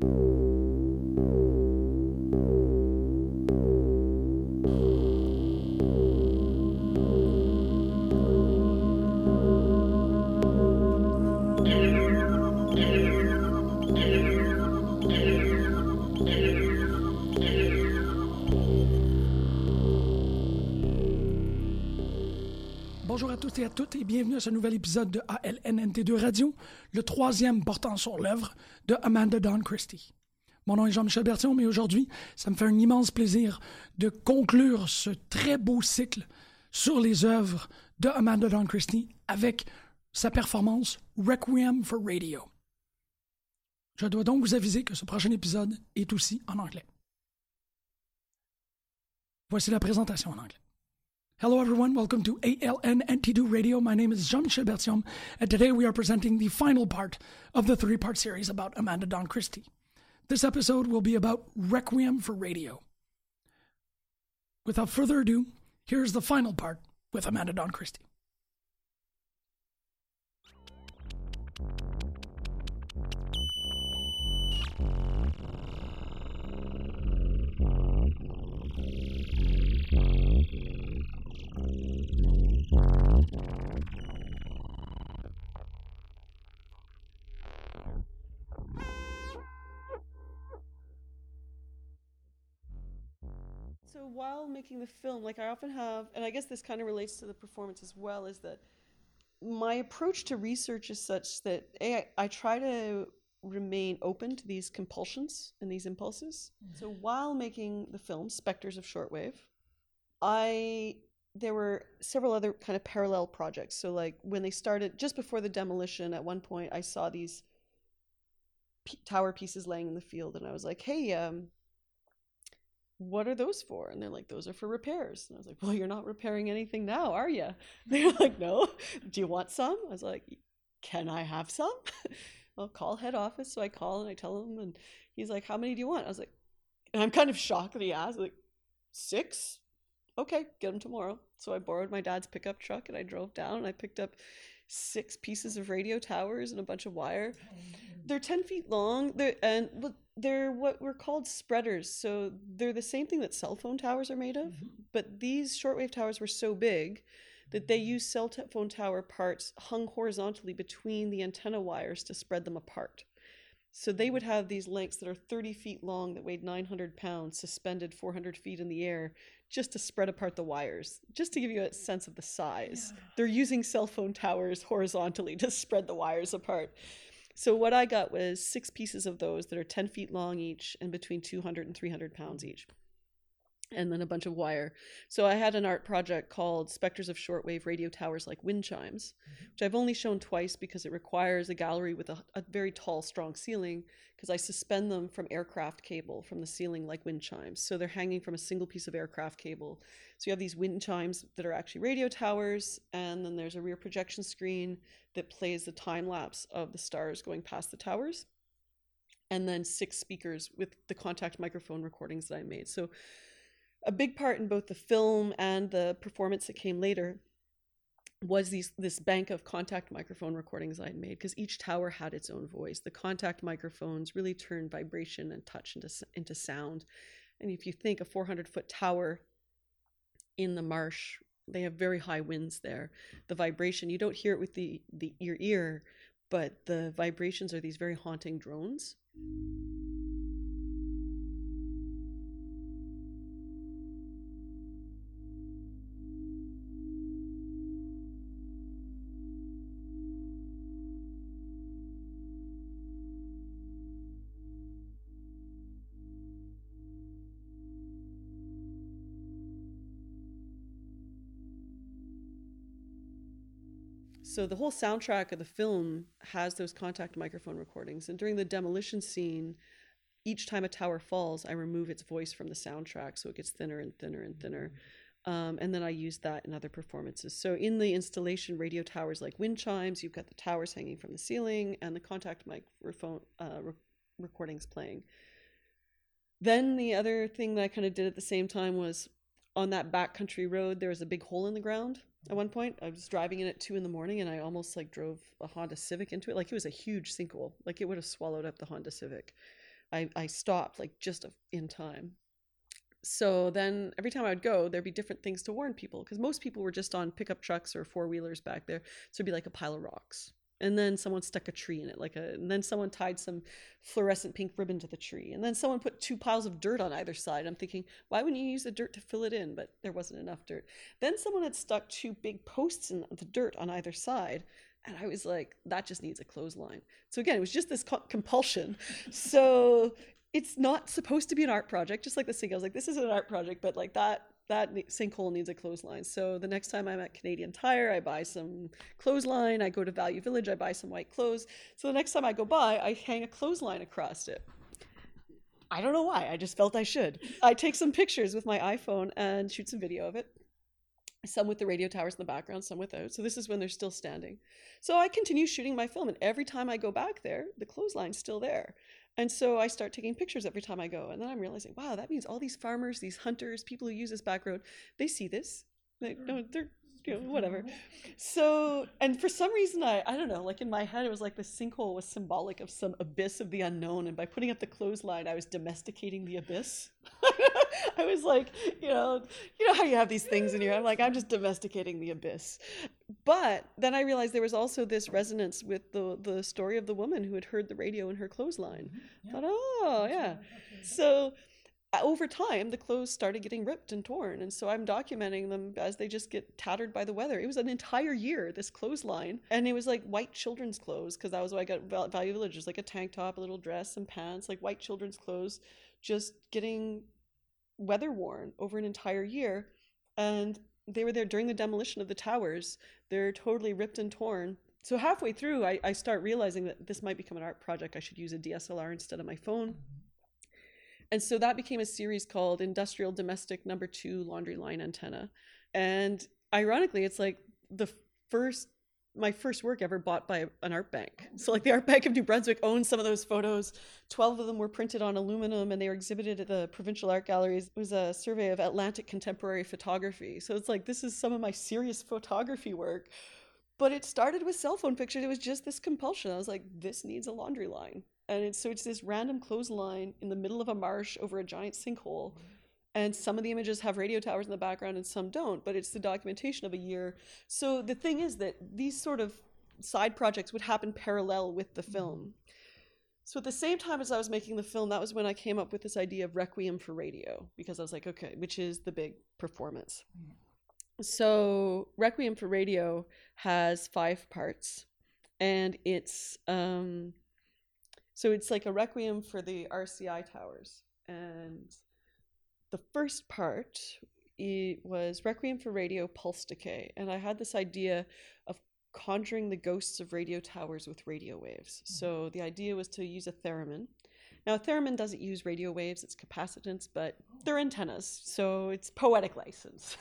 Bonjour toutes et bienvenue à ce nouvel épisode de ALNNT2 Radio, le troisième portant sur l'œuvre de Amanda Dawn Christie. Mon nom est Jean-Michel Bertillon, mais aujourd'hui, ça me fait un immense plaisir de conclure ce très beau cycle sur les œuvres de Amanda Dawn Christie avec sa performance Requiem for Radio. Je dois donc vous aviser que ce prochain épisode est aussi en anglais. Voici la présentation en anglais. Hello, everyone. Welcome to ALN NT2 Radio. My name is Jean-Michel Berthiaume, and today we are presenting the final part of the three-part series about Amanda Dawn Christie. This episode will be about Requiem for Radio. Without further ado, here's the final part with Amanda Dawn Christie. So while making the film, like I often have, and I guess this kind of relates to the performance as well, is that my approach to research is such that a, I, I try to remain open to these compulsions and these impulses. So while making the film Spectres of Shortwave, I there were several other kind of parallel projects. So like when they started just before the demolition, at one point I saw these p- tower pieces laying in the field, and I was like, "Hey, um, what are those for? And they're like, those are for repairs. And I was like, well, you're not repairing anything now, are you? They're like, no. Do you want some? I was like, can I have some? I'll call head office. So I call and I tell him, and he's like, how many do you want? I was like, and I'm kind of shocked that he asked, like, six? Okay, get them tomorrow. So I borrowed my dad's pickup truck and I drove down and I picked up six pieces of radio towers and a bunch of wire. Oh, They're 10 feet long they're, and they're what were called spreaders. So they're the same thing that cell phone towers are made of, mm-hmm. but these shortwave towers were so big that they mm-hmm. used cell phone tower parts hung horizontally between the antenna wires to spread them apart. So they would mm-hmm. have these lengths that are 30 feet long that weighed 900 pounds suspended 400 feet in the air just to spread apart the wires, just to give you a sense of the size. They're using cell phone towers horizontally to spread the wires apart. So what I got was six pieces of those that are 10 feet long each and between 200 and 300 pounds mm. each. And then a bunch of wire. So I had an art project called Spectres of Shortwave Radio Towers Like Wind Chimes, mm-hmm. which I've only shown twice because it requires a gallery with a, a very tall, strong ceiling because I suspend them from aircraft cable from the ceiling like wind chimes. So they're hanging from a single piece of aircraft cable. So you have these wind chimes that are actually radio towers, and then there's a rear projection screen that plays the time lapse of the stars going past the towers. And then six speakers with the contact microphone recordings that I made. So a big part in both the film and the performance that came later was these this bank of contact microphone recordings I'd made because each tower had its own voice. The contact microphones really turned vibration and touch into into sound. And if you think a 400 foot tower in the marsh, they have very high winds there. The vibration you don't hear it with the the your ear, but the vibrations are these very haunting drones. So the whole soundtrack of the film has those contact microphone recordings. And during the demolition scene, each time a tower falls, I remove its voice from the soundtrack so it gets thinner and thinner and thinner. Um, and then I use that in other performances. So in the installation, radio towers like wind chimes, you've got the towers hanging from the ceiling and the contact microphone uh, re- recordings playing. Then the other thing that I kind of did at the same time was on that backcountry road, there was a big hole in the ground at one point. I was driving in at two in the morning and I almost like drove a Honda Civic into it. Like it was a huge sinkhole. Like it would have swallowed up the Honda Civic. I, I stopped like just in time. So then every time I would go, there'd be different things to warn people because most people were just on pickup trucks or four wheelers back there. So it'd be like a pile of rocks. And then someone stuck a tree in it, like a, and then someone tied some fluorescent pink ribbon to the tree. And then someone put two piles of dirt on either side. I'm thinking, why wouldn't you use the dirt to fill it in? But there wasn't enough dirt. Then someone had stuck two big posts in the dirt on either side. And I was like, that just needs a clothesline. So again, it was just this co- compulsion. So it's not supposed to be an art project, just like the single. I was like, this is an art project, but like that that sinkhole needs a clothesline. So the next time I'm at Canadian Tire, I buy some clothesline. I go to Value Village, I buy some white clothes. So the next time I go by, I hang a clothesline across it. I don't know why. I just felt I should. I take some pictures with my iPhone and shoot some video of it. Some with the radio towers in the background, some without. So this is when they're still standing. So I continue shooting my film, and every time I go back there, the clothesline's still there. And so I start taking pictures every time I go. And then I'm realizing, wow, that means all these farmers, these hunters, people who use this back road, they see this. They, hmm. no, they're you know, whatever. So, and for some reason, I, I don't know, like in my head, it was like the sinkhole was symbolic of some abyss of the unknown. And by putting up the clothesline, I was domesticating the abyss. I was like, you know, you know how you have these things in your, I'm like, I'm just domesticating the abyss. But then I realized there was also this resonance with the, the story of the woman who had heard the radio in her clothesline. Mm-hmm. Yeah. Thought, oh, yeah. So over time, the clothes started getting ripped and torn. And so I'm documenting them as they just get tattered by the weather. It was an entire year, this clothesline. And it was like white children's clothes, because that was what I got Value Village. It was like a tank top, a little dress, and pants, like white children's clothes, just getting weather worn over an entire year. And they were there during the demolition of the towers. They're totally ripped and torn. So halfway through, I, I start realizing that this might become an art project. I should use a DSLR instead of my phone. Mm-hmm. And so that became a series called Industrial Domestic Number Two Laundry Line Antenna. And ironically, it's like the first my first work ever bought by an art bank. So like the art bank of New Brunswick owns some of those photos. 12 of them were printed on aluminum and they were exhibited at the provincial art galleries. It was a survey of Atlantic contemporary photography. So it's like this is some of my serious photography work. But it started with cell phone pictures. It was just this compulsion. I was like this needs a laundry line. And it's, so it's this random clothesline in the middle of a marsh over a giant sinkhole. Mm-hmm. And some of the images have radio towers in the background and some don't but it's the documentation of a year. So the thing is that these sort of side projects would happen parallel with the mm-hmm. film. So at the same time as i was making the film that was when i came up with this idea of requiem for radio because i was like okay which is the big performance mm-hmm. So requiem for radio has five parts and it's um, so it's like a requiem for the RCI towers. And the first part it was Requiem for Radio Pulse Decay. And I had this idea of conjuring the ghosts of radio towers with radio waves. Mm-hmm. So the idea was to use a theremin. Now, a theremin doesn't use radio waves, it's capacitance, but they're antennas. So it's poetic license.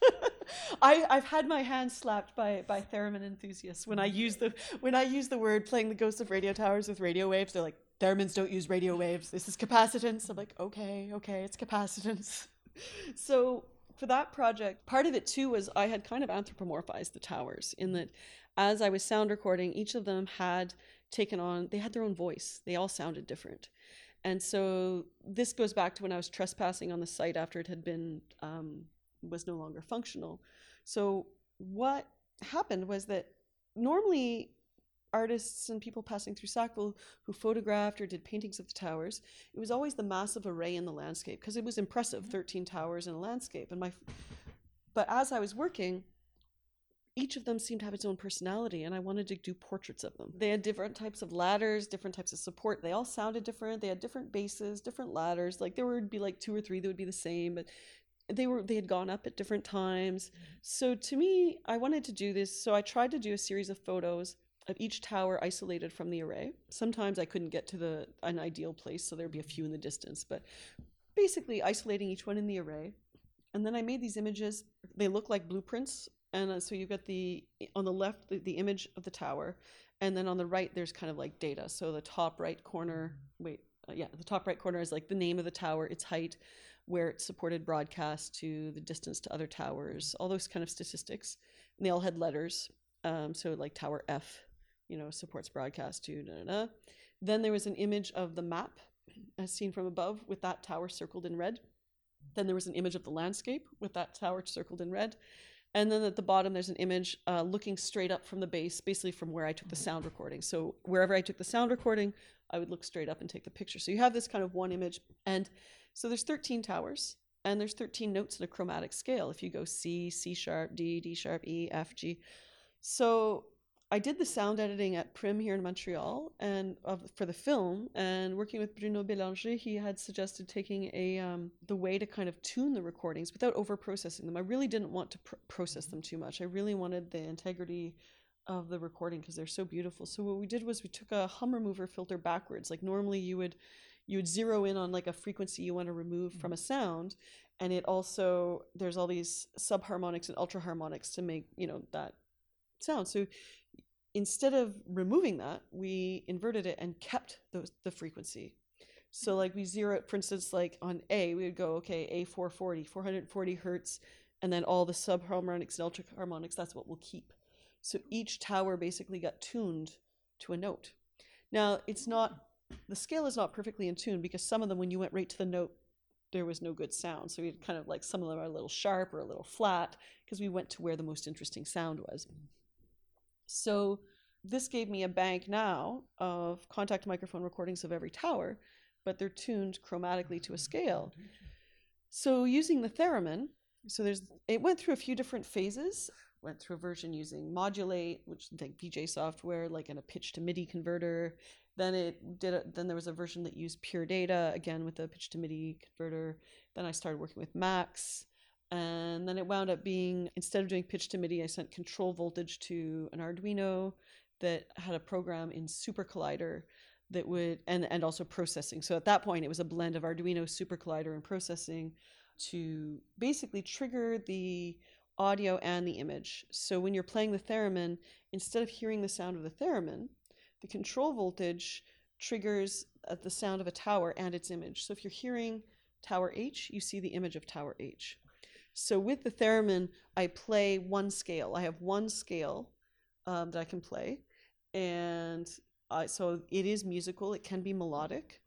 I, I've had my hands slapped by, by theremin enthusiasts when I use the when I use the word playing the ghosts of radio towers with radio waves. They're like, theremins don't use radio waves. This is capacitance. I'm like, okay, okay, it's capacitance. so for that project, part of it too was I had kind of anthropomorphized the towers in that as I was sound recording, each of them had taken on, they had their own voice. They all sounded different. And so this goes back to when I was trespassing on the site after it had been um, was no longer functional. So what happened was that normally artists and people passing through Sackville who photographed or did paintings of the towers, it was always the massive array in the landscape because it was impressive, mm-hmm. 13 towers in a landscape. And my, but as I was working, each of them seemed to have its own personality and I wanted to do portraits of them. They had different types of ladders, different types of support. They all sounded different. They had different bases, different ladders. Like there would be like two or three that would be the same, but they were they had gone up at different times. Mm-hmm. So to me, I wanted to do this. So I tried to do a series of photos of each tower isolated from the array. Sometimes I couldn't get to the an ideal place, so there'd be a few in the distance, but basically isolating each one in the array. And then I made these images. They look like blueprints, and uh, so you've got the on the left the, the image of the tower, and then on the right there's kind of like data. So the top right corner, wait, uh, yeah, the top right corner is like the name of the tower, its height, where it supported broadcast to the distance to other towers, all those kind of statistics. And they all had letters. Um, so like tower F, you know, supports broadcast to da, da, da. Then there was an image of the map as seen from above with that tower circled in red. Then there was an image of the landscape with that tower circled in red. And then at the bottom, there's an image uh, looking straight up from the base, basically from where I took the sound recording. So wherever I took the sound recording, I would look straight up and take the picture. So you have this kind of one image. And so there's 13 towers and there's 13 notes in a chromatic scale. If you go C, C sharp, D, D sharp, E, F, G. So I did the sound editing at Prim here in Montreal and for the film and working with Bruno Bélanger, he had suggested taking a um, the way to kind of tune the recordings without over processing them. I really didn't want to pr- process them too much. I really wanted the integrity of the recording because they're so beautiful. So what we did was we took a hum remover filter backwards. Like normally you would you would zero in on like a frequency you want to remove from mm. a sound and it also there's all these subharmonics and ultraharmonics to make, you know, that sound. So instead of removing that, we inverted it and kept the, the frequency. So mm. like we zero, for instance, like on A, we would go, okay, A 440, 440 hertz, and then all the subharmonics and ultraharmonics, that's what we'll keep. So each tower basically got tuned to a note. Now it's not, the scale is not perfectly in tune because some of them, when you went right to the note, there was no good sound. So we had kind of like some of them are a little sharp or a little flat because we went to where the most interesting sound was. Mm-hmm. So this gave me a bank now of contact microphone recordings of every tower, but they're tuned chromatically to a mm-hmm. scale. Mm-hmm. So using the theremin, so there's it went through a few different phases. Went through a version using Modul8, which like VJ software, like in a pitch to MIDI converter. Then it did. A, then there was a version that used pure data again with a pitch to MIDI converter. Then I started working with Max and then it wound up being instead of doing pitch to MIDI, I sent control voltage to an Arduino that had a program in Super Collider that would and and also processing. So at that point, it was a blend of Arduino, Super Collider, and processing to basically trigger the audio and the image. So when you're playing the theremin, instead of hearing the sound of the theremin, the control voltage triggers uh, the sound of a tower and its image. So if you're hearing tower H, you see the image of tower H. So with the theremin, I play one scale. I have one scale um, that I can play, and uh, so it is musical. It can be melodic,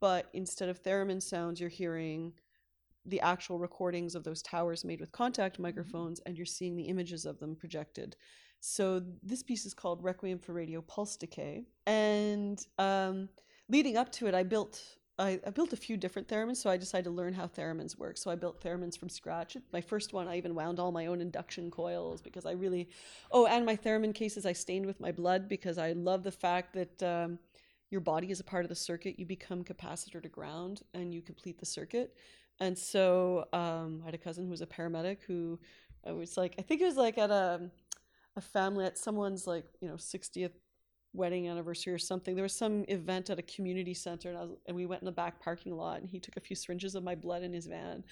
but instead of theremin sounds, you're hearing the actual recordings of those towers made with contact mm-hmm. microphones, and you're seeing the images of them projected. So this piece is called Requiem for Radio Pulse Decay, and um, leading up to it, I built I, I, built a few different theremins, so I decided to learn how theremins work. So I built theremins from scratch. My first one, I even wound all my own induction coils because I really, oh, and my theremin cases I stained with my blood because I love the fact that um, your body is a part of the circuit. You become capacitor to ground and you complete the circuit. And so um, I had a cousin who was a paramedic who I was like, I think it was like at a, a family, at someone's like, you know, 60th wedding anniversary or something. There was some event at a community center, and, I was, and we went in the back parking lot, and he took a few syringes of my blood in his van.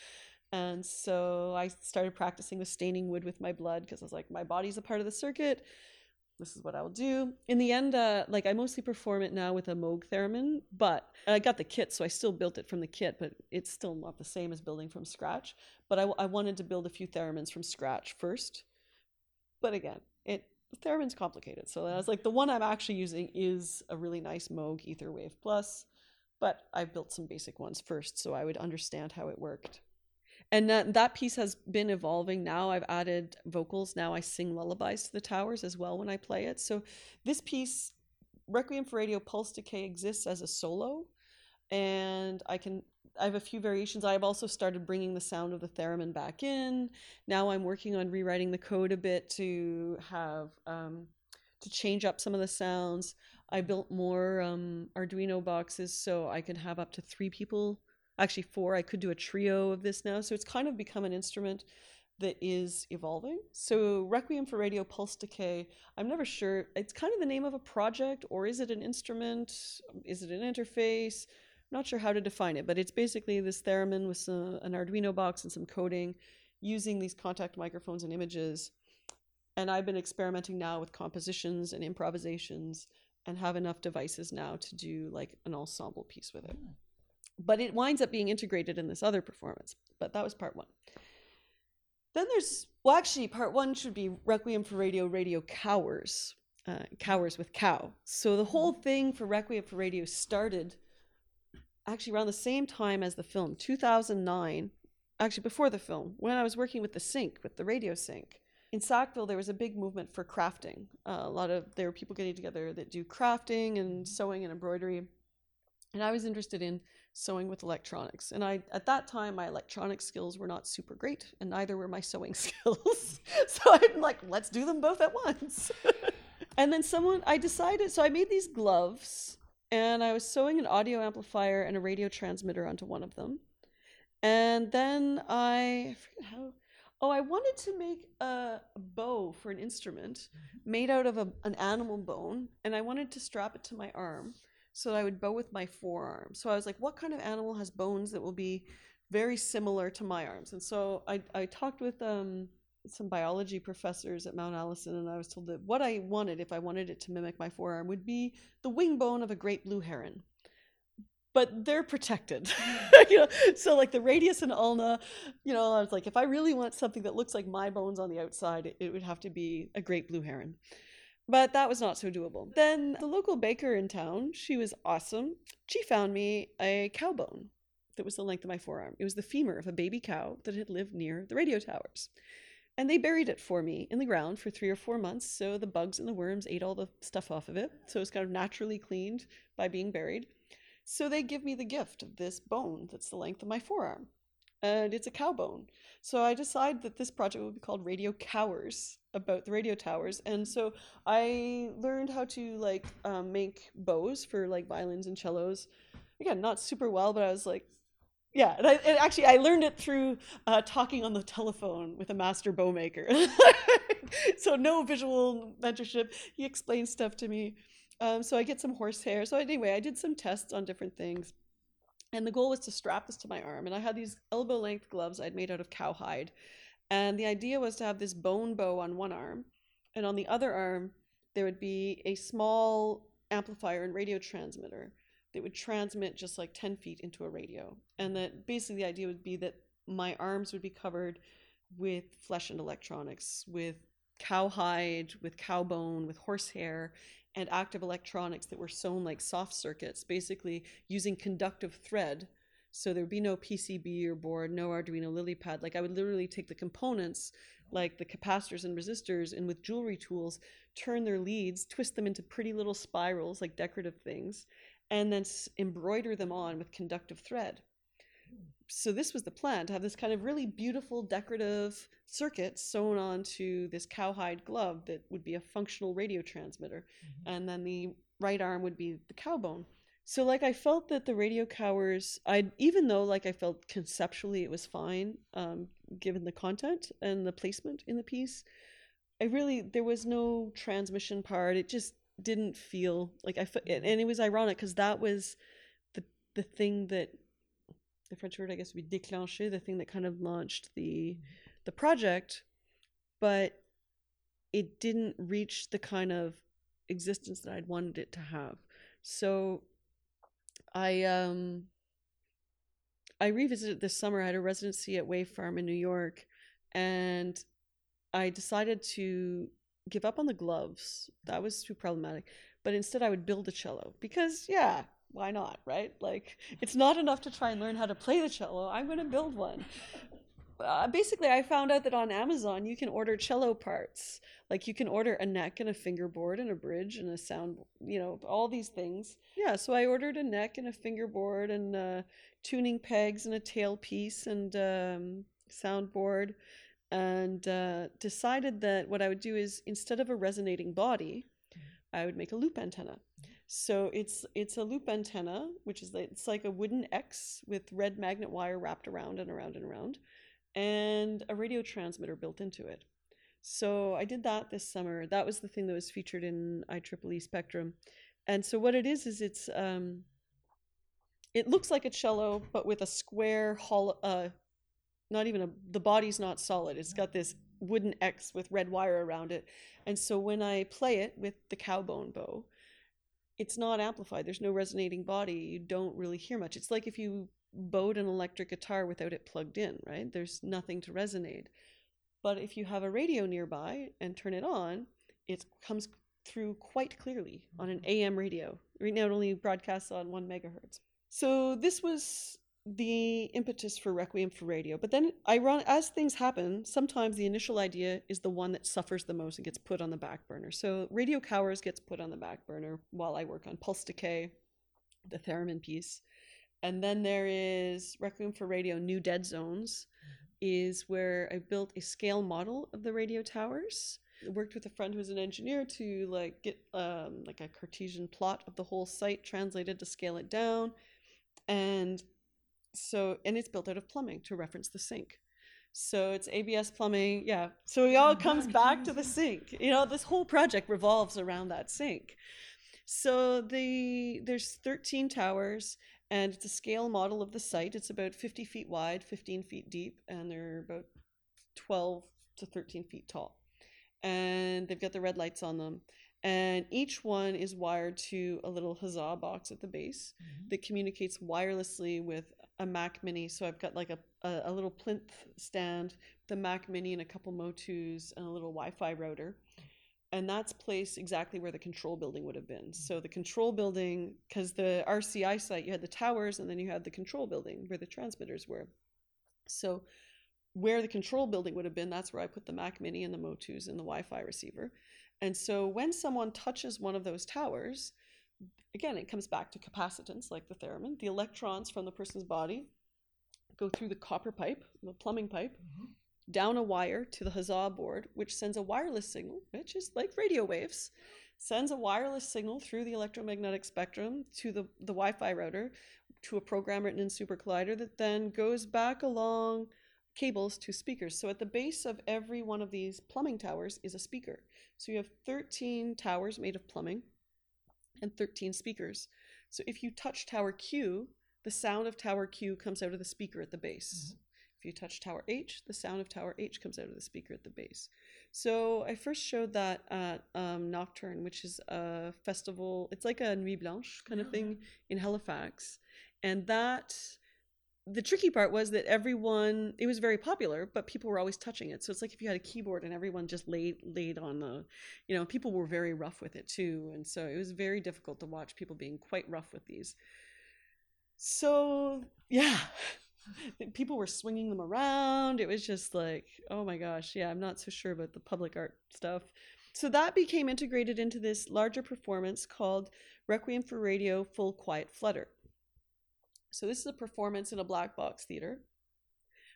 And so I started practicing with staining wood with my blood because I was like, my body's a part of the circuit. This is what I will do. In the end, uh, like I mostly perform it now with a Moog theremin, but I got the kit, so I still built it from the kit, but it's still not the same as building from scratch. But I, I wanted to build a few theremins from scratch first. But again, it theremin's complicated. So I was like, the one I'm actually using is a really nice Moog Etherwave Plus, but I've built some basic ones first so I would understand how it worked. And that, that piece has been evolving now. I've added vocals. Now I sing lullabies to the towers as well when I play it. So this piece, Requiem for Radio Pulse Decay, exists as a solo, and I can I have a few variations. I've also started bringing the sound of the theremin back in. Now I'm working on rewriting the code a bit to have um, to change up some of the sounds. I built more um, Arduino boxes so I can have up to three people, actually four. I could do a trio of this now. So it's kind of become an instrument that is evolving. So Requiem for Radio Pulse Decay, I'm never sure. It's kind of the name of a project, or is it an instrument? Is it an interface? Not sure how to define it, but it's basically this theremin with some, an Arduino box and some coding using these contact microphones and images. And I've been experimenting now with compositions and improvisations and have enough devices now to do like an ensemble piece with it. But it winds up being integrated in this other performance. But that was part one. Then there's, well, actually, part one should be Requiem for Radio, Radio Cowers, uh, Cowers with Cow. So the whole thing for Requiem for Radio started actually around the same time as the film, 2009, actually before the film, when I was working with the sink, with the radio sink. In Sackville, there was a big movement for crafting. Uh, a lot of there were people getting together that do crafting and sewing and embroidery, and I was interested in sewing with electronics. And I, at that time, my electronic skills were not super great, and neither were my sewing skills. so I'm like, let's do them both at once. and then someone, I decided, so I made these gloves, and I was sewing an audio amplifier and a radio transmitter onto one of them. And then I, I forget how, oh, I wanted to make a, bow for an instrument made out of a, an animal bone, and I wanted to strap it to my arm so that I would bow with my forearm. So I was like, what kind of animal has bones that will be very similar to my arms? And so I, I talked with um, some biology professors at Mount Allison, and I was told that what I wanted, if I wanted it to mimic my forearm, would be the wing bone of a great blue heron. But they're protected, you know. So like the radius and ulna, you know, I was like, if I really want something that looks like my bones on the outside, it, it would have to be a great blue heron. But that was not so doable. Then the local baker in town, she was awesome. She found me a cow bone that was the length of my forearm. It was the femur of a baby cow that had lived near the radio towers. And they buried it for me in the ground for three or four months. So the bugs and the worms ate all the stuff off of it. So it was kind of naturally cleaned by being buried. So they give me the gift of this bone that's the length of my forearm. And it's a cow bone. So I decide that this project would be called Radio Cowers about the radio towers. And so I learned how to like um, make bows for like violins and cellos. Again, not super well, but I was like, yeah, and, I, and actually, I learned it through uh, talking on the telephone with a master bow maker. so no visual mentorship. He explained stuff to me. Um, so I get some horsehair. So anyway, I did some tests on different things. And the goal was to strap this to my arm. And I had these elbow length gloves I'd made out of cowhide. And the idea was to have this bone bow on one arm. And on the other arm, there would be a small amplifier and radio transmitter that would transmit just like 10 feet into a radio. And that basically the idea would be that my arms would be covered with flesh and electronics, with cowhide, with cow bone, with horsehair, and active electronics that were sewn like soft circuits, basically using conductive thread. So there would be no PCB or board, no Arduino LilyPad. Like I would literally take the components, like the capacitors and resistors, and with jewelry tools, turn their leads, twist them into pretty little spirals, like decorative things, and then embroider them on with conductive thread. So this was the plan to have this kind of really beautiful decorative circuit sewn onto this cowhide glove that would be a functional radio transmitter, mm-hmm. and then the right arm would be the cow bone. So like I felt that the radio cowers, I even though like I felt conceptually it was fine, um, given the content and the placement in the piece, I really there was no transmission part. It just didn't feel like I and it was ironic because that was the the thing that the French word I guess would be déclenché, the thing that kind of launched the the project, but it didn't reach the kind of existence that I'd wanted it to have. So I um I revisited this summer. I had a residency at Wave Farm in New York, and I decided to give up on the gloves. That was too problematic. But instead, I would build a cello because, yeah, why not, right? Like, it's not enough to try and learn how to play the cello. I'm going to build one. Uh, basically, I found out that on Amazon you can order cello parts. Like you can order a neck and a fingerboard and a bridge and a sound, you know, all these things. Yeah, so I ordered a neck and a fingerboard and uh, tuning pegs and a tailpiece and um, soundboard and uh, decided that what I would do is instead of a resonating body, I would make a loop antenna. So it's it's a loop antenna, which is like, it's like a wooden X with red magnet wire wrapped around and around and around, and a radio transmitter built into it. So I did that this summer. That was the thing that was featured in IEEE Spectrum. And so what it is is it's um, it looks like a cello, but with a square hollow, uh, not even a the body's not solid. It's got this wooden X with red wire around it. And so when I play it with the cowbone bow, it's not amplified. There's no resonating body. You don't really hear much. It's like if you bowed an electric guitar without it plugged in, right? There's nothing to resonate. But if you have a radio nearby and turn it on, it comes through quite clearly on an mm-hmm. AM radio. Right now, it only broadcasts on one megahertz. So this was the impetus for Requiem for Radio. But then, iron- as things happen, sometimes the initial idea is the one that suffers the most and gets put on the back burner. So Radio Cowers gets put on the back burner while I work on Pulse Decay, the theremin piece. And then there is Requiem for Radio New Dead Zones, is where I built a scale model of the radio towers. I worked with a friend who's an engineer to like get um, like a Cartesian plot of the whole site translated to scale it down. And so and it's built out of plumbing to reference the sink. So it's abs plumbing yeah. So it all comes back to the sink. You know this whole project revolves around that sink. So the there's 13 towers and it's a scale model of the site. It's about 50 feet wide 15 feet deep and they're about 12 to 13 feet tall. And they've got the red lights on them. And each one is wired to a little huzzah box at the base mm-hmm. that communicates wirelessly with a Mac Mini. So I've got like a, a, a little plinth stand, the Mac Mini, and a couple Motus and a little Wi-Fi router. And that's placed exactly where the control building would have been. Mm-hmm. So the control building, because the RCI site, you had the towers and then you had the control building where the transmitters were. So where the control building would have been, that's where I put the Mac Mini and the Motus and the Wi-Fi receiver. And so when someone touches one of those towers, again, it comes back to capacitance, like the theremin. The electrons from the person's body go through the copper pipe, the plumbing pipe, mm-hmm. down a wire to the Huzzah board, which sends a wireless signal, which is like radio waves, sends a wireless signal through the electromagnetic spectrum to the, the Wi Fi router to a program written in Super Collider that then goes back along cables to speakers. So at the base of every one of these plumbing towers is a speaker. So you have 13 towers made of plumbing and 13 speakers. So if you touch tower Q, the sound of tower Q comes out of the speaker at the base. Mm-hmm. If you touch tower H, the sound of tower H comes out of the speaker at the base. So I first showed that at um, Nocturne, which is a festival. It's like a Nuit Blanche kind of thing in Halifax, and that the tricky part was that everyone it was very popular but people were always touching it. So it's like if you had a keyboard and everyone just laid laid on the you know people were very rough with it too. And so it was very difficult to watch people being quite rough with these. So yeah people were swinging them around. It was just like oh my gosh yeah i'm not so sure about the public art stuff. So that became integrated into this larger performance called requiem for radio full quiet flutter so this is a performance in a black box theater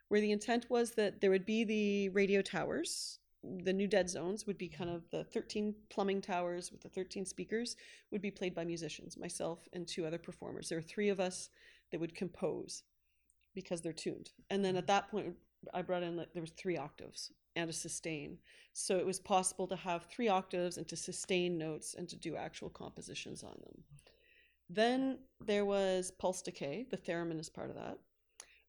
where the intent was that there would be the radio towers. The new dead zones would be mm-hmm. kind of the 13 plumbing towers with the 13 speakers would be played by musicians, myself and two other performers. There are three of us that would compose because they're tuned. And then at mm-hmm. that point, I brought in that there was three octaves and a sustain. So it was possible to have three octaves and to sustain notes and to do actual compositions on them. Then there was Pulse Decay, the theremin is part of that.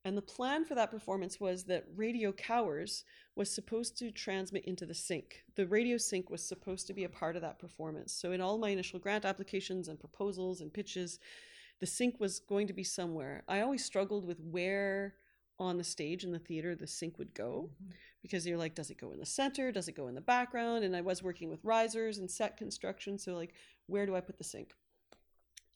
And the plan for that performance was that Radio Cowers was supposed to transmit into the sink. The radio sink was supposed to be a part of that performance. So in all my initial grant applications and proposals and pitches, the sink was going to be somewhere. I always struggled with where on the stage in the theater the sink would go mm-hmm. because you're like does it go in the center does it go in the background and i was working with risers and set construction so like where do i put the sink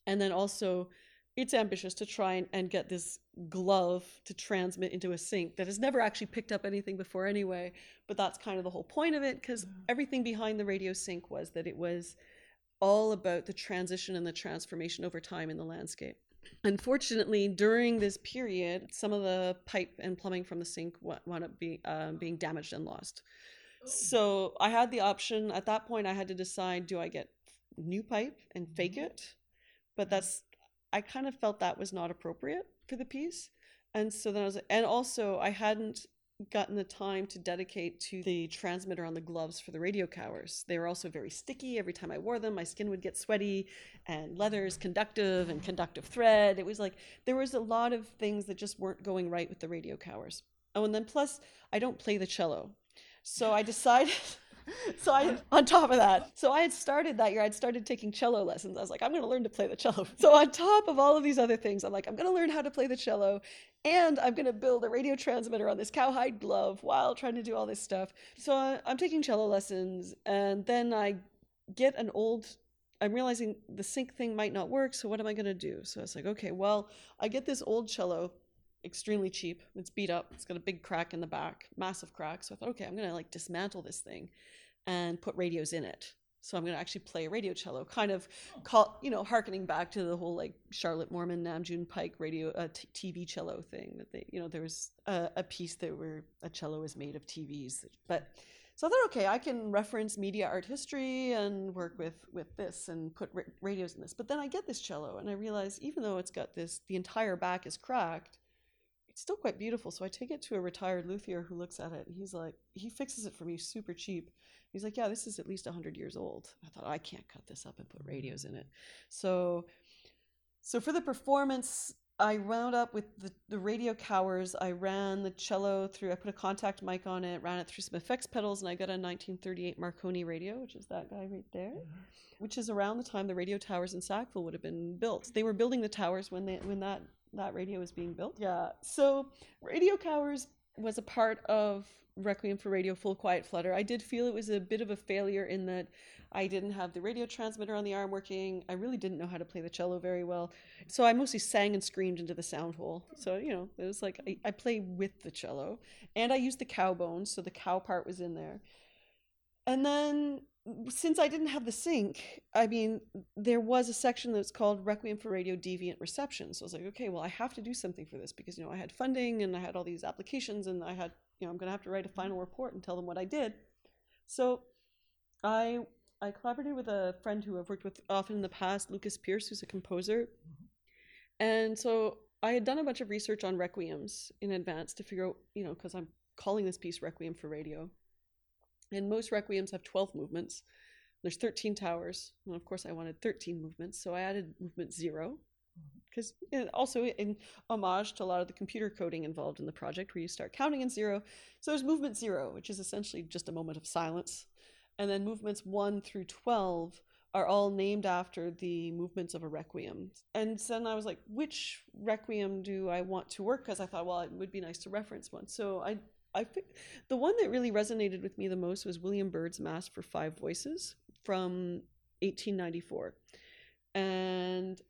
and then also it's ambitious to try and, and get this glove to transmit into a sink that has never actually picked up anything before anyway but that's kind of the whole point of it because mm-hmm. everything behind the radio sink was that it was all about the transition and the transformation over time in the landscape unfortunately during this period some of the pipe and plumbing from the sink wound up being, um, being damaged and lost oh. so i had the option at that point i had to decide do i get new pipe and fake mm-hmm. it but mm-hmm. that's I kind of felt that was not appropriate for the piece. And so then I was and also I hadn't gotten the time to dedicate to the transmitter on the gloves for the radio cowers. They were also very sticky. Every time I wore them, my skin would get sweaty and leather is conductive and conductive thread. It was like there was a lot of things that just weren't going right with the radio cowers. Oh, and then plus I don't play the cello. So I decided so I, on top of that, so I had started that year, I'd started taking cello lessons. I was like, I'm going to learn to play the cello. So on top of all of these other things, I'm like, I'm going to learn how to play the cello and I'm going to build a radio transmitter on this cowhide glove while trying to do all this stuff. So I, I'm taking cello lessons and then I get an old I'm realizing the sink thing might not work. So what am I going to do? So I was like, okay, well, I get this old cello, extremely cheap. It's beat up. It's got a big crack in the back, massive crack. So I thought, okay, I'm going to like dismantle this thing and put radios in it. So I'm going to actually play a radio cello, kind of call, you know, harkening back to the whole like Charlotte Moorman, Nam June Paik radio uh, t- TV cello thing that they, you know, there was a, a piece that where a cello is made of TVs, but so I thought, okay, I can reference media art history and work with with this and put ra- radios in this. But then I get this cello and I realize even though it's got this, the entire back is cracked, it's still quite beautiful. So I take it to a retired luthier who looks at it and he's like, he fixes it for me super cheap. He's like, yeah, this is at least 100 years old. I thought, I can't cut this up and put radios in it. So, so for the performance, I wound up with the, the radio cowers. I ran the cello through, I put a contact mic on it, ran it through some effects pedals, and I got a 1938 Marconi radio, which is that guy right there, mm-hmm. which is around the time the radio towers in Sackville would have been built. They were building the towers when they when that that radio was being built. Yeah. So radio cowers was a part of Requiem for Radio Full Quiet Flutter. I did feel it was a bit of a failure in that I didn't have the radio transmitter on the arm working. I really didn't know how to play the cello very well. So I mostly sang and screamed into the sound hole. So, you know, it was like I, I play with the cello. And I used the cow bones, so the cow part was in there. And then since I didn't have the sink, I mean, there was a section that's called Requiem for Radio Deviant Reception. So I was like, okay, well, I have to do something for this because, you know, I had funding and I had all these applications and I had, you know, I'm going to have to write a mm-hmm. final report and tell them what I did. So I I collaborated with a friend who I've worked with often in the past, Lukas Pearse, who's a composer. Mm-hmm. And so I had done a bunch of research on requiems in advance to figure out, you know, because I'm calling this piece Requiem for Radio. And most requiems have 12 movements. There's 13 towers. And of course, I wanted 13 movements. So I added movement zero. Mm-hmm. Because also in homage to a lot of the computer coding involved in the project, where you start counting in zero. So there's movement zero, which is essentially just a moment of silence and then movements 1 through 12 are all named after the movements of a requiem. And then I was like, which requiem do I want to work? Because I thought, well, it would be nice to reference one. So I, I the one that really resonated with me the most was William Byrd's Mass for Five Voices from 1894. And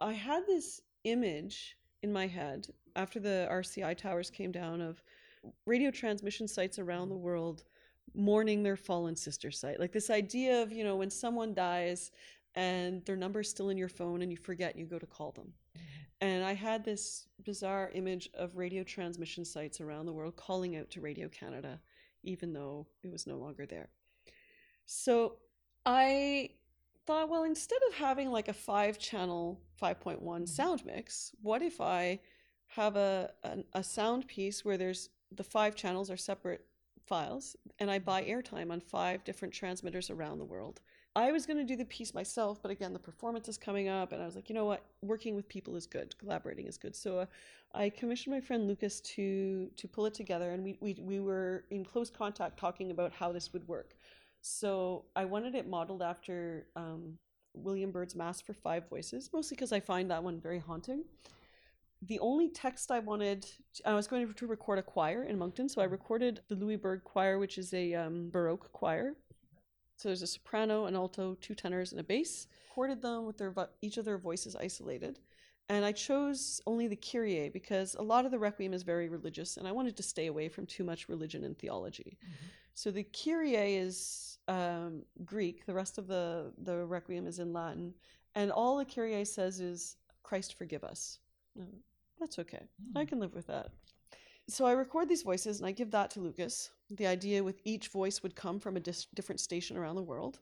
I had this image in my head after the RCI towers came down of radio transmission sites around the world mourning their fallen sister site. Like this idea of, you know, when someone dies and their number's still in your phone and you forget, you go to call them. And I had this bizarre image of radio transmission sites around the world calling out to Radio Canada, even though it was no longer there. So I thought, well, instead of having like a five channel 5.1 mm-hmm. sound mix, what if I have a, a, a sound piece where there's the five channels are separate files and I buy mm-hmm. airtime on five different transmitters around the world. I was going to do the piece myself, but again, the performance is coming up, and I was like, you know what, working with people is good, collaborating is good. So uh, I commissioned my friend Lukas to to pull it together, and we, we we were in close contact talking about how this would work. So I wanted it modeled after um, William Byrd's Mass for Five Voices, mostly because I find that one very haunting the only text I wanted, I was going to record a choir in Moncton, so I recorded the Louis Berg Choir, which is a um, Baroque choir. So there's a soprano, an alto, two tenors, and a bass. Recorded them with their each of their voices isolated, and I chose only the Kyrie because a lot of the Requiem is very religious, and I wanted to stay away from too much religion and theology. Mm-hmm. So the Kyrie is um, Greek. The rest of the the Requiem is in Latin, and all the Kyrie says is "Christ forgive us." That's okay. Mm. I hmm. can live with that. So I record these voices and I give that to Lukas. The idea with each voice would come from a dis- different station around the world.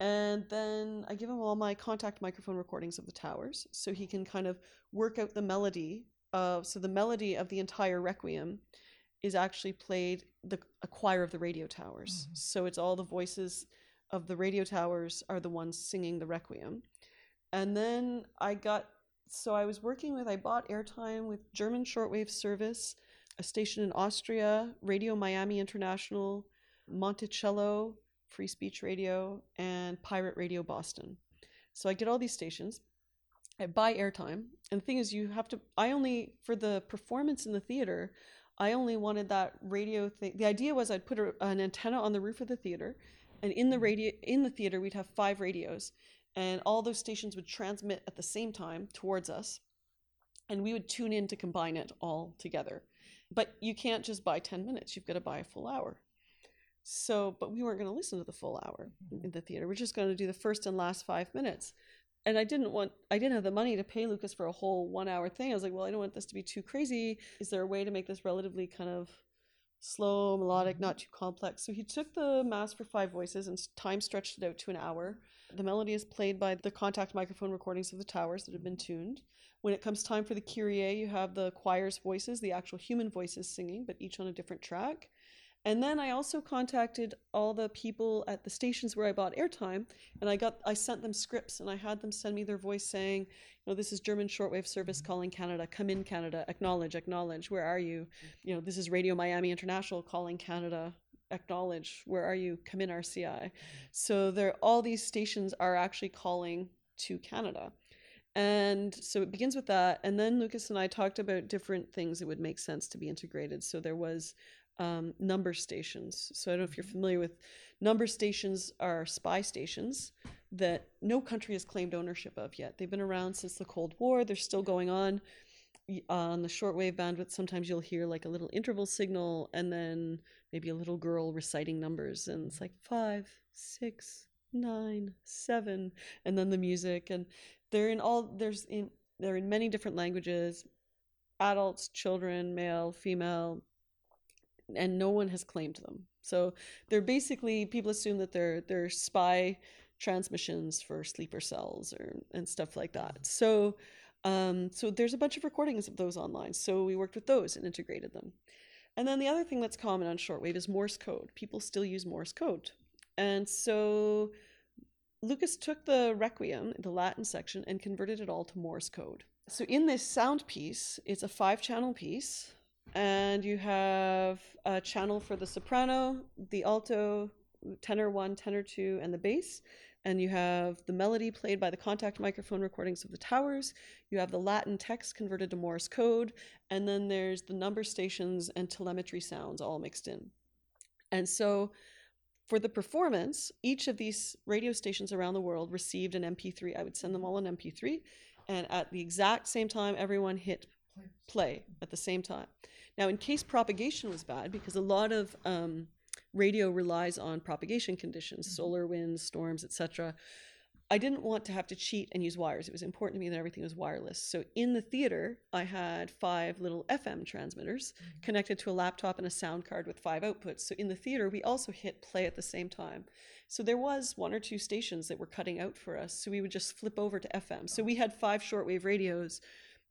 And then I give him all my contact microphone recordings of the towers so he can kind of work out the melody of so the melody of the entire requiem is actually played the a choir of the radio towers. Mm-hmm. So it's all the voices of the radio towers are the ones singing the requiem. And then I got so I was working with, I bought airtime with German shortwave service, a station in Austria, Radio Miami International, Monticello, Free Speech Radio, and Pirate Radio Boston. So I get all these stations. I buy airtime. And the thing is, you have to, I only, for the performance in the theater, I only wanted that radio thing. The idea was I'd put a, an antenna on the roof of the theater, and in the mm-hmm. radio in the theater we'd have five radios, and all those stations would transmit at the same time towards us, and we would tune in to combine it all together. But you can't just buy 10 minutes, you've got to buy a full hour. So, but we weren't going to listen to the full hour mm-hmm. in the theater. We're just going to do the first and last five minutes. And I didn't want, I didn't have the money to pay Lukas for a whole one hour thing. I was like, well, I don't want this to be too crazy. Is there a way to make this relatively kind of slow, melodic, mm-hmm. not too complex? So he took the Mass for Five Voices and time stretched it out to an hour. The melody is played by the contact microphone recordings of the towers that have been tuned. When it comes time for the Kyrie, you have the choir's voices, the actual human voices singing, but each on a different track. And then I also contacted all the people at the stations where I bought airtime, and I got I sent them scripts, and I had them send me their voice saying, you know, this is German shortwave service mm-hmm. calling Canada, come in Canada, acknowledge, acknowledge, where are you? Mm-hmm. You know, this is Radio Miami International calling Canada, acknowledge, where are you? Come in RCI. So there, all these stations are actually calling to Canada. And so it begins with that. And then Lukas and I talked about different things that would make sense to be integrated. So there was um, number stations. So I don't know if you're familiar with number stations are spy stations that no country has claimed ownership of yet. They've been around since the Cold War. They're still going on on the shortwave bandwidth. Sometimes you'll hear like a little interval signal and then maybe a little girl reciting numbers, and it's like five, six, nine, seven, and then the music. And they're in all there's in they're in many different languages, adults, children, male, female, and no one has claimed them. So they're basically people assume that they're they're spy transmissions for sleeper cells or and stuff like that. Mm-hmm. So um, so there's a bunch of recordings of those online. So we worked with those and integrated them. And then the other thing that's common on shortwave is Morse code. People still use Morse code. And so Lukas took the Requiem, the Latin section, and converted it all to Morse code. So in this sound piece, it's a five channel piece, and you have a channel for the soprano, the alto, tenor one, tenor two, and the bass. And you have the melody played by the contact microphone recordings of the towers. You have the Latin text converted to Morse code. And then there's the number stations and telemetry sounds all mixed in. And so for the performance, each of these radio stations around the world received an MP3. I would send them all an MP3, and at the exact same time, everyone hit play at the same time. Now, in case propagation was bad, because a lot of um, radio relies on propagation conditions, mm-hmm. solar winds, storms, etc. I didn't want to have to cheat and use wires. It was important to me that everything was wireless. So in the theater, I had five little FM transmitters mm-hmm. connected to a laptop and a sound card with five outputs. So in the theater, we also hit play at the same time. So there was one or two stations that were cutting out for us. So we would just flip over to FM. So we had five shortwave radios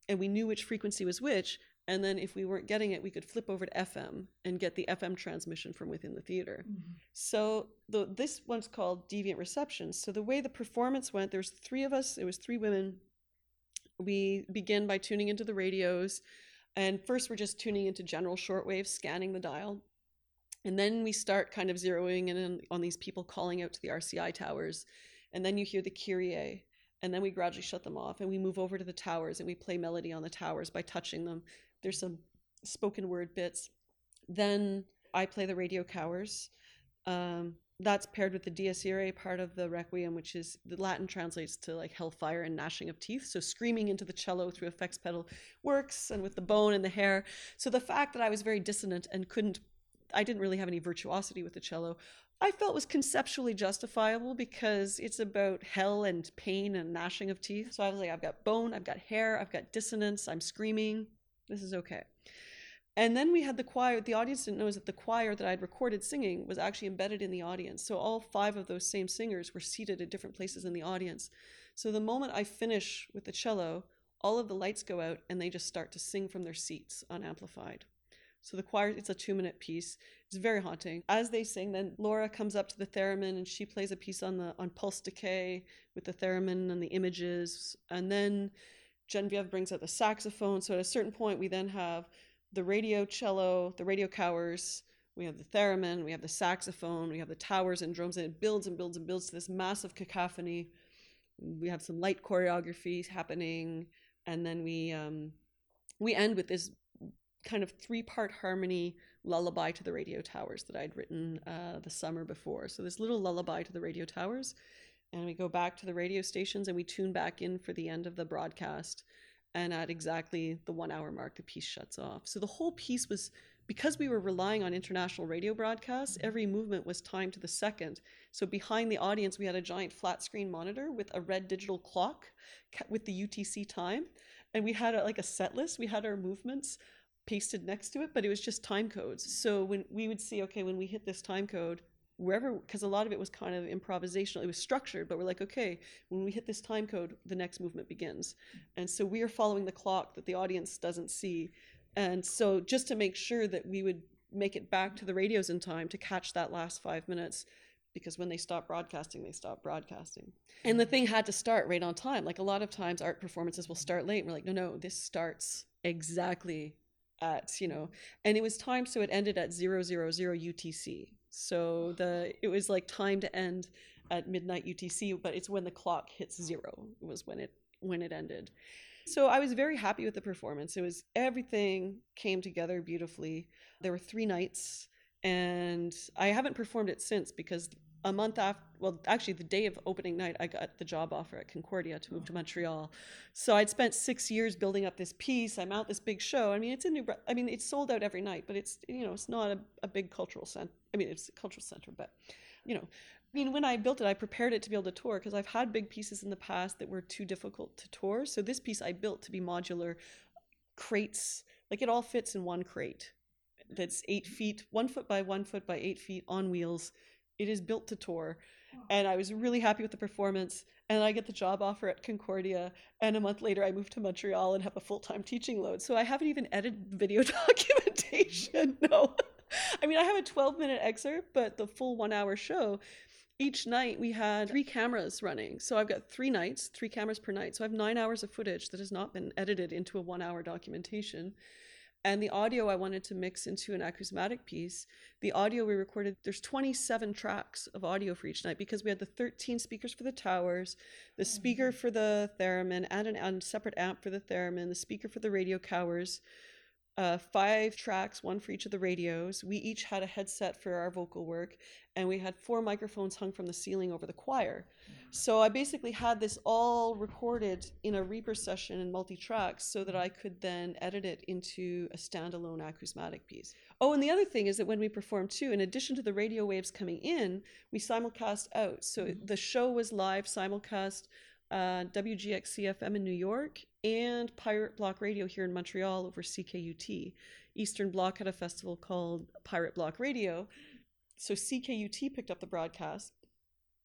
and we knew which frequency was which. And then if we weren't getting it, we could flip over to FM and get the FM transmission from within the theater. Mm-hmm. So the, this one's called Deviant Reception. So the way the performance went, there's three of us, it was three women. We begin by tuning into the radios. And first we're just tuning into general shortwave, scanning the dial. And then we start kind of zeroing in on these people calling out to the RCI towers. And then you hear the Kyrie and then we gradually shut them off and we move over to the towers and we play melody on the towers by touching them there's some spoken word bits. Then I play the radio cowers. Um, that's paired with the Dies Irae part of the Requiem, which is the Latin translates to like hellfire and gnashing of teeth. So screaming into the cello through effects pedal works, and with the bone and the hair. So the fact that I was very dissonant and couldn't, I didn't really have any virtuosity with the cello. I felt was conceptually justifiable because it's about hell and pain and gnashing of teeth. So I was like, I've got bone, I've got hair, I've got dissonance, I'm screaming. This is okay. And then we had the choir. The audience didn't know is that the choir that I'd recorded singing was actually embedded in the audience. So all five of those same singers were seated at different places in the audience. So the moment I finish with the cello, all of the lights go out and they just start to sing from their seats unamplified. So the choir, it's a two minute piece. It's very haunting. As they sing, then Laura comes up to the theremin and she plays a piece on the on pulse decay with the theremin and the images. And then Genevieve brings out the saxophone. So at a certain point, we then have the radio cello, the radio cowers, we have the theremin, we have the saxophone, we have the towers and drums, and it builds and builds and builds to this massive cacophony. We have some light choreography happening, and then we um, we end with this kind of three part harmony lullaby to the radio towers that I'd written uh, the summer before. So this little lullaby to the radio towers, and we go back to the radio stations and we tune back in for the end of the broadcast. And at exactly the one hour mark, the piece shuts off. So the whole piece was because we were relying on international radio broadcasts, every movement was timed to the second. So behind the audience, we had a giant flat screen monitor with a red digital clock with the UTC time. And we had a, like a set list. We had our movements pasted next to it, but it was just time codes. So when we would see, okay, when we hit this time code, wherever, because a lot of it was kind of improvisational, it was structured, but we're like, okay, when we hit this time code, the next movement begins. And so we are following the clock that the audience doesn't see. And so just to make sure that we would make it back to the radios in time to catch that last five minutes, because when they stop broadcasting, they stop broadcasting. And the thing had to start right on time. Like a lot of times, art performances will start late. And we're like, no, no, this starts exactly at, you know, and it was time so it ended at 000 UTC. So the it was like time to end at midnight UTC, but it's when the clock hits zero. It was when it when it ended. So I was very happy with the performance. It was everything came together beautifully. There were three nights, and I haven't performed it since because a month after, well, actually, the day of opening night, I got the job offer at Concordia to move to Montreal. So I'd spent six years building up this piece. I'm out this big show. I mean, it's a New. I mean, it's sold out every night, but it's you know, it's not a, a big cultural center. I mean, it's a cultural center, but you know, I mean, when I built it, I prepared it to be able to tour because I've had big pieces in the past that were too difficult to tour. So this piece I built to be modular crates, like it all fits in one crate that's eight feet, one foot by one foot by eight feet on wheels. It is built to tour. And I was really happy with the performance. And I get the job offer at Concordia. And a month later, I move to Montreal and have a full time teaching load. So I haven't even edited video documentation. No. I mean, I have a 12 minute excerpt, but the full one hour show each night we had three cameras running. So I've got three nights, three cameras per night. So I have nine hours of footage that has not been edited into a one hour documentation. And the audio I wanted to mix into an acousmatic piece. The audio we recorded, there's 27 tracks of audio for each night because we had the 13 speakers for the towers, the oh, speaker for the theremin, and an and separate amp for the theremin, the speaker for the radio cowers, uh, five tracks, one for each of the radios. We each had a headset for our vocal work, and we had four microphones hung from the ceiling over the choir. So I basically had this all recorded in a Reaper session in multi tracks so that I could then edit it into a standalone acousmatic piece. Oh, and the other thing is that when we performed too, in addition to the radio waves coming in, we simulcast out. So mm-hmm. the show was live simulcast uh, WGXC FM in New York and Pirate Block Radio here in Montreal over CKUT. Eastern Bloc had a festival called Pirate Block Radio. So CKUT picked up the broadcast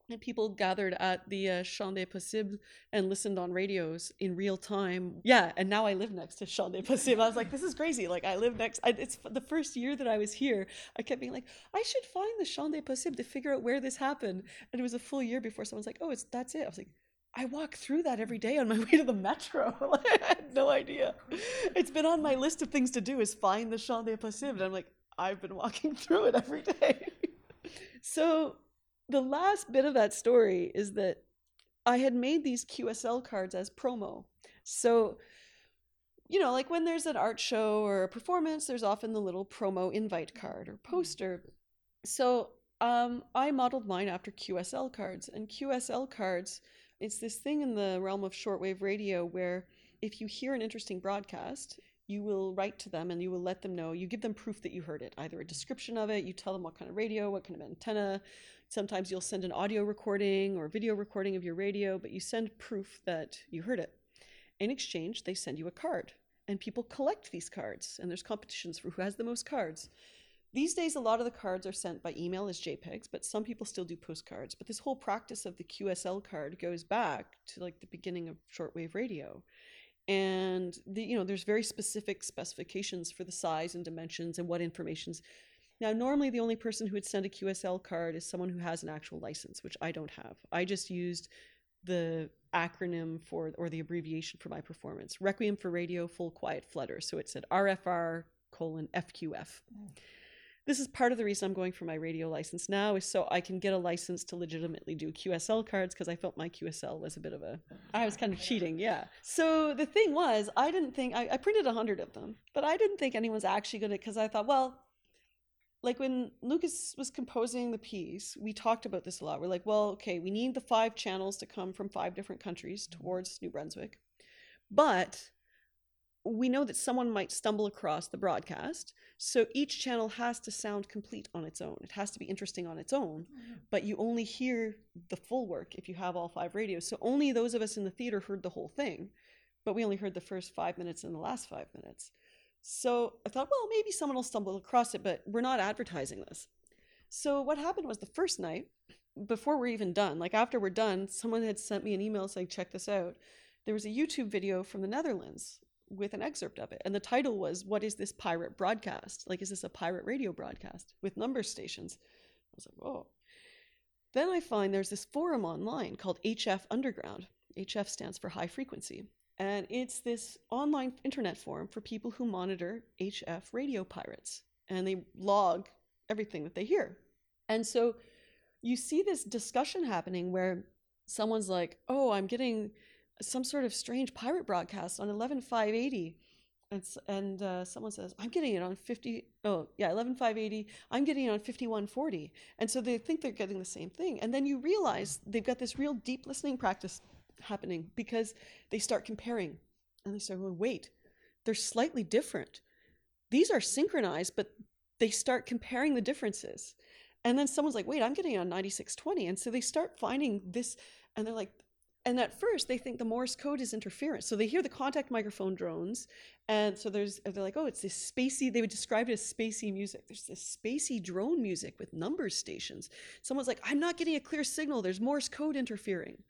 and people gathered at the uh, Champ des Possibles and listened on radios in real time. Yeah, and now I live next to Champ des Possibles. I was like, this is crazy. Like, I live next. I, it's the first year that I was here. I kept being like, I should find the Champ des Possibles to figure out where this happened. And it was a full year before someone's like, oh, it's that's it. I was like, I walk through that every day on my way to the metro. I had no idea. It's been on my list of things to do is find the Champ des Possibles. And I'm like, I've been walking through it every day. so the last bit of that story is that I had made these QSL cards as promo. So, you know, like when there's an art show or a performance, there's often the little promo invite card or poster. So um, I modeled mine after QSL cards. And QSL cards it's this thing in the realm of shortwave radio where if you hear an interesting broadcast, you will write to them and you will let them know. You give them proof that you heard it, either a description of it, you tell them what kind of radio, what kind of antenna. Sometimes you'll send an audio recording or video recording of your radio, but you send proof that you heard it. In exchange, they send you a card. And people collect these cards, and there's competitions for who has the most cards. These days, a lot of the cards are sent by email as JPEGs, but some people still do postcards. But this whole practice of the QSL card goes back to like the beginning of shortwave radio. And the, you know, there's very specific specifications for the size and dimensions and what information's. Now, normally the only person who would send a QSL card is someone who has an actual license, which I don't have. I just used the acronym for or the abbreviation for my performance requiem for radio full quiet flutter so it said rfr colon fqf mm this is part of the reason I'm going for my radio license now is so I can get a license to legitimately do QSL cards because I felt my QSL was a bit of a I was kind of cheating, yeah. So the thing was, I didn't think I, I printed a hundred of them, but I didn't think anyone's actually gonna because I thought, well, like when Lukas was composing the piece, we talked about this a lot. We're like, well, okay, we need the five channels to come from five different countries towards New Brunswick. But we know that someone might stumble across the broadcast. So each channel has to sound complete on its own. It has to be interesting on its own. Mm-hmm. But you only hear the full work if you have all five radios. So only those of us in the theater heard the whole thing. But we only heard the first five minutes and the last five minutes. So I thought, well, maybe someone will stumble across it, but we're not advertising this. So what happened was the first night, before we're even done, like after we're done, someone had sent me an email saying, check this out. There was a YouTube video from the Netherlands with an excerpt of it. And the title was, What is this pirate broadcast? Like, is this a pirate radio broadcast with number stations? I was like, whoa. Then I find there's this forum online called HF Underground. HF stands for high frequency. And it's this online internet forum for people who monitor HF radio pirates and they log everything that they hear. And so you see this discussion happening where someone's like, oh, I'm getting some sort of strange pirate broadcast on 11580. And, and uh, someone says, I'm getting it on 50, oh, yeah, 11580. I'm getting it on 5140. And so they think they're getting the same thing. And then you realize they've got this real deep listening practice happening because they start comparing and they start going, wait, they're slightly different. These are synchronized, but they start comparing the differences. And then someone's like, wait, I'm getting on 9620. And so they start finding this, and they're like, and at first they think the Morse code is interference. So they hear the contact microphone drones, and so there's they're like, oh, it's this spacey. They would describe it as spacey music. There's this spacey drone music with number stations. Someone's like, I'm not getting a clear signal. There's Morse code interfering.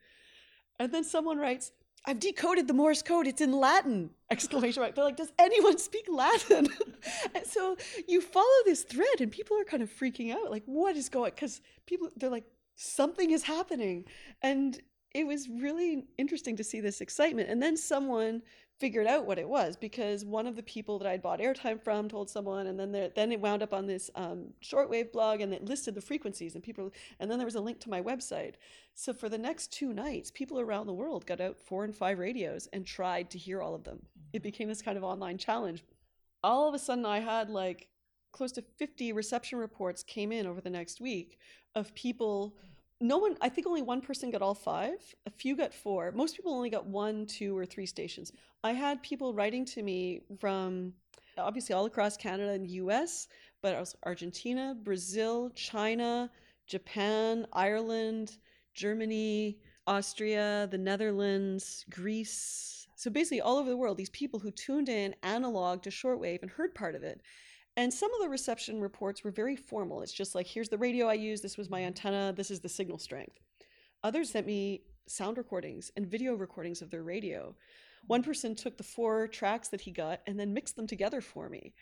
And then someone writes, I've decoded the Morse code. It's in Latin! Exclamation mark. They're like, does anyone speak Latin? and so you follow this thread, and people are kind of freaking out. Like, what is going? On? Because people, they're like, something is happening, and it was really interesting to see this excitement. And then someone figured out what it was because one of the people that I'd bought airtime from told someone, and then there, then it wound up on this um, shortwave blog, and it listed the frequencies, and people, and then there was a link to my website. So for the next two nights, people around the world got out four and five radios and tried to hear all of them. It became this kind of online challenge. All of a sudden, I had like close to 50 reception reports came in over the next week of people no one i think only one person got all five. A few got four. Most people only got one two or three stations. I had people writing to me from obviously all across canada and the us but also argentina brazil china japan ireland germany austria the netherlands greece. So basically all over the world these people who tuned in analog to shortwave and heard part of it and some of the reception reports were very formal. It's just like, here's the radio I use, this was my antenna, this is the signal strength. Others sent me sound recordings and video recordings of their radio. One person took the four tracks that he got and then mixed them together for me.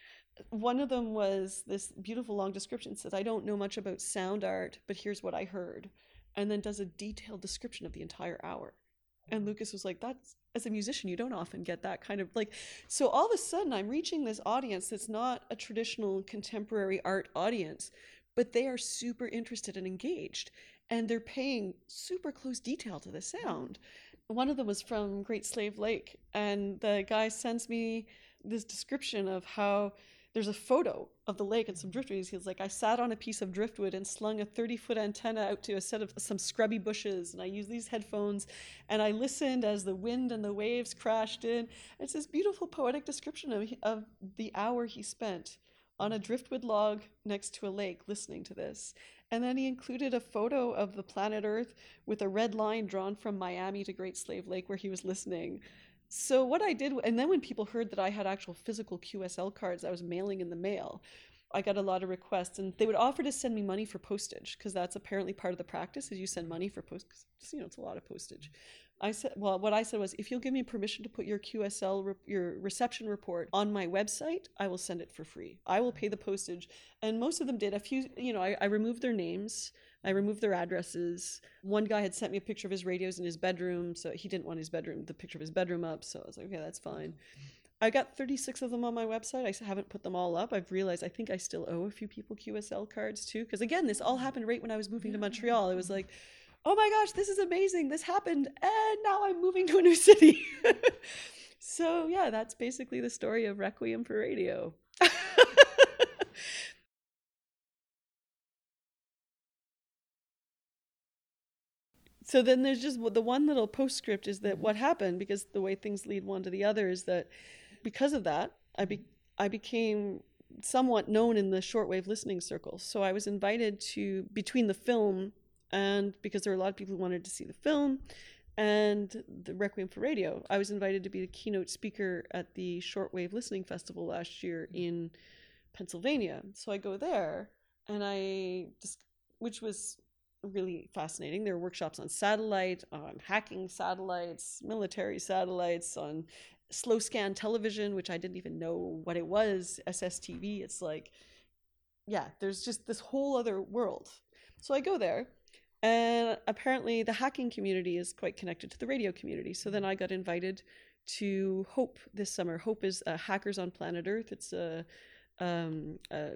One of them was this beautiful long description says, I don't know much about sound art, but here's what I heard. And then does a detailed description of the entire hour. And Lukas was like, that's as a musician, you don't often get that kind of like. So all of a sudden, I'm reaching this audience that's not a traditional contemporary art audience, but they are super interested and engaged. And they're paying super close detail to the sound. One of them was from Great Slave Lake, and the guy sends me this description of how there's a photo of the lake and some driftwood. He's like, I sat on a piece of driftwood and slung a 30 foot antenna out to a set of some scrubby bushes. And I used these headphones and I listened as the wind and the waves crashed in. It's this beautiful poetic description of, of the hour he spent on a driftwood log next to a lake listening to this. And then he included a photo of the planet Earth with a red line drawn from Miami to Great Slave Lake where he was listening. So what I did, and then when people heard that I had actual physical QSL cards I was mailing in the mail, I got a lot of requests, and they would offer to send me money for postage because that's apparently part of the practice is you send money for post. Cause, you know, it's a lot of postage. I said, well, what I said was, if you'll give me permission to put your QSL, re- your reception report on my website, I will send it for free. I will pay the postage, and most of them did. A few, you know, I, I removed their names. I removed their addresses. One guy had sent me a picture of his radios in his bedroom, so he didn't want his bedroom, the picture of his bedroom up. So I was like, okay, that's fine. I got 36 of them on my website. I haven't put them all up. I've realized I think I still owe a few people QSL cards too. Because again, this all happened right when I was moving to Montreal. It was like, oh my gosh, this is amazing. This happened. And now I'm moving to a new city. so yeah, that's basically the story of Requiem for Radio. So then there's just the one little postscript is that what happened because the way things lead one to the other is that because of that I be I became somewhat known in the shortwave listening circles. So I was invited to between the film and because there were a lot of people who wanted to see the film and the Requiem for Radio, I was invited to be the keynote speaker at the Shortwave Listening Festival last year mm. in Pennsylvania. So I go there and I just which was really fascinating. There were workshops on satellite, on hacking satellites, military satellites, on slow scan television, which I didn't even know what it was, SSTV. It's like, yeah, there's just this whole other world. So I go there, and apparently the hacking community is quite connected to the radio community. So then I got invited to Hope this summer. Hope is uh, Hackers on Planet Earth. It's a, um, a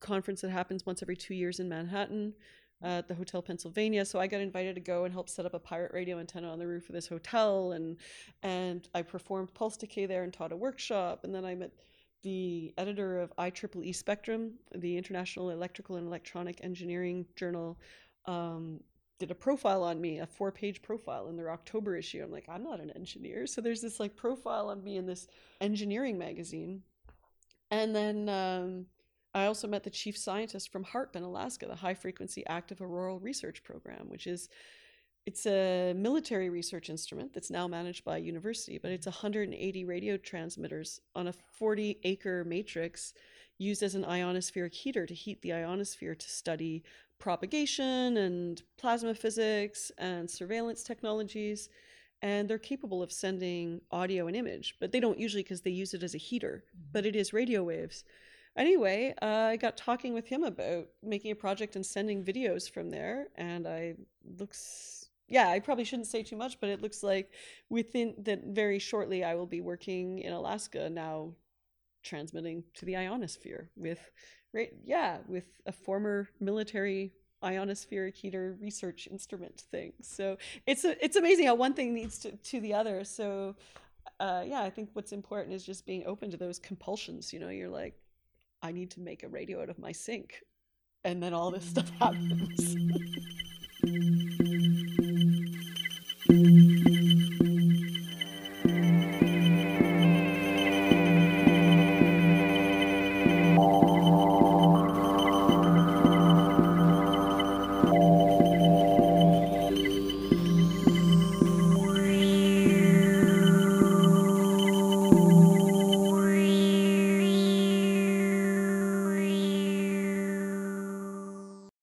conference that happens once every two years in Manhattan at the Hotel Pennsylvania. So I got invited to go and help set up a pirate radio antenna on the roof of this hotel, and and I performed pulse decay there and taught a workshop. And then I met the editor of IEEE Spectrum, the International Electrical and Electronic Engineering Journal. Um, did a profile on me, a four-page profile in their October issue. I'm like, I'm not an engineer, so there's this like profile on me in this engineering magazine, and then um, I also met the chief scientist from HAARP Alaska, the High Frequency Active Auroral Research Program, which is it's a military research instrument that's now managed by a university, but it's 180 radio transmitters on a 40 acre matrix used as an ionospheric heater to heat the ionosphere to study propagation and plasma physics and surveillance technologies. And they're capable of sending audio and image, but they don't usually because they use it as a heater, mm-hmm. but it is radio waves. Anyway, uh, I got talking with him about making a project and sending videos from there, and I looks yeah, I probably shouldn't say too much, but it looks like within that very shortly I will be working in Alaska now, transmitting to the ionosphere with, right? Yeah, with a former military ionospheric heater research instrument thing. So it's a, it's amazing how one thing leads to, to the other. So uh, yeah, I think what's important is just being open to those compulsions. You know, you're like, I need to make a radio out of my sink. And then all this stuff happens.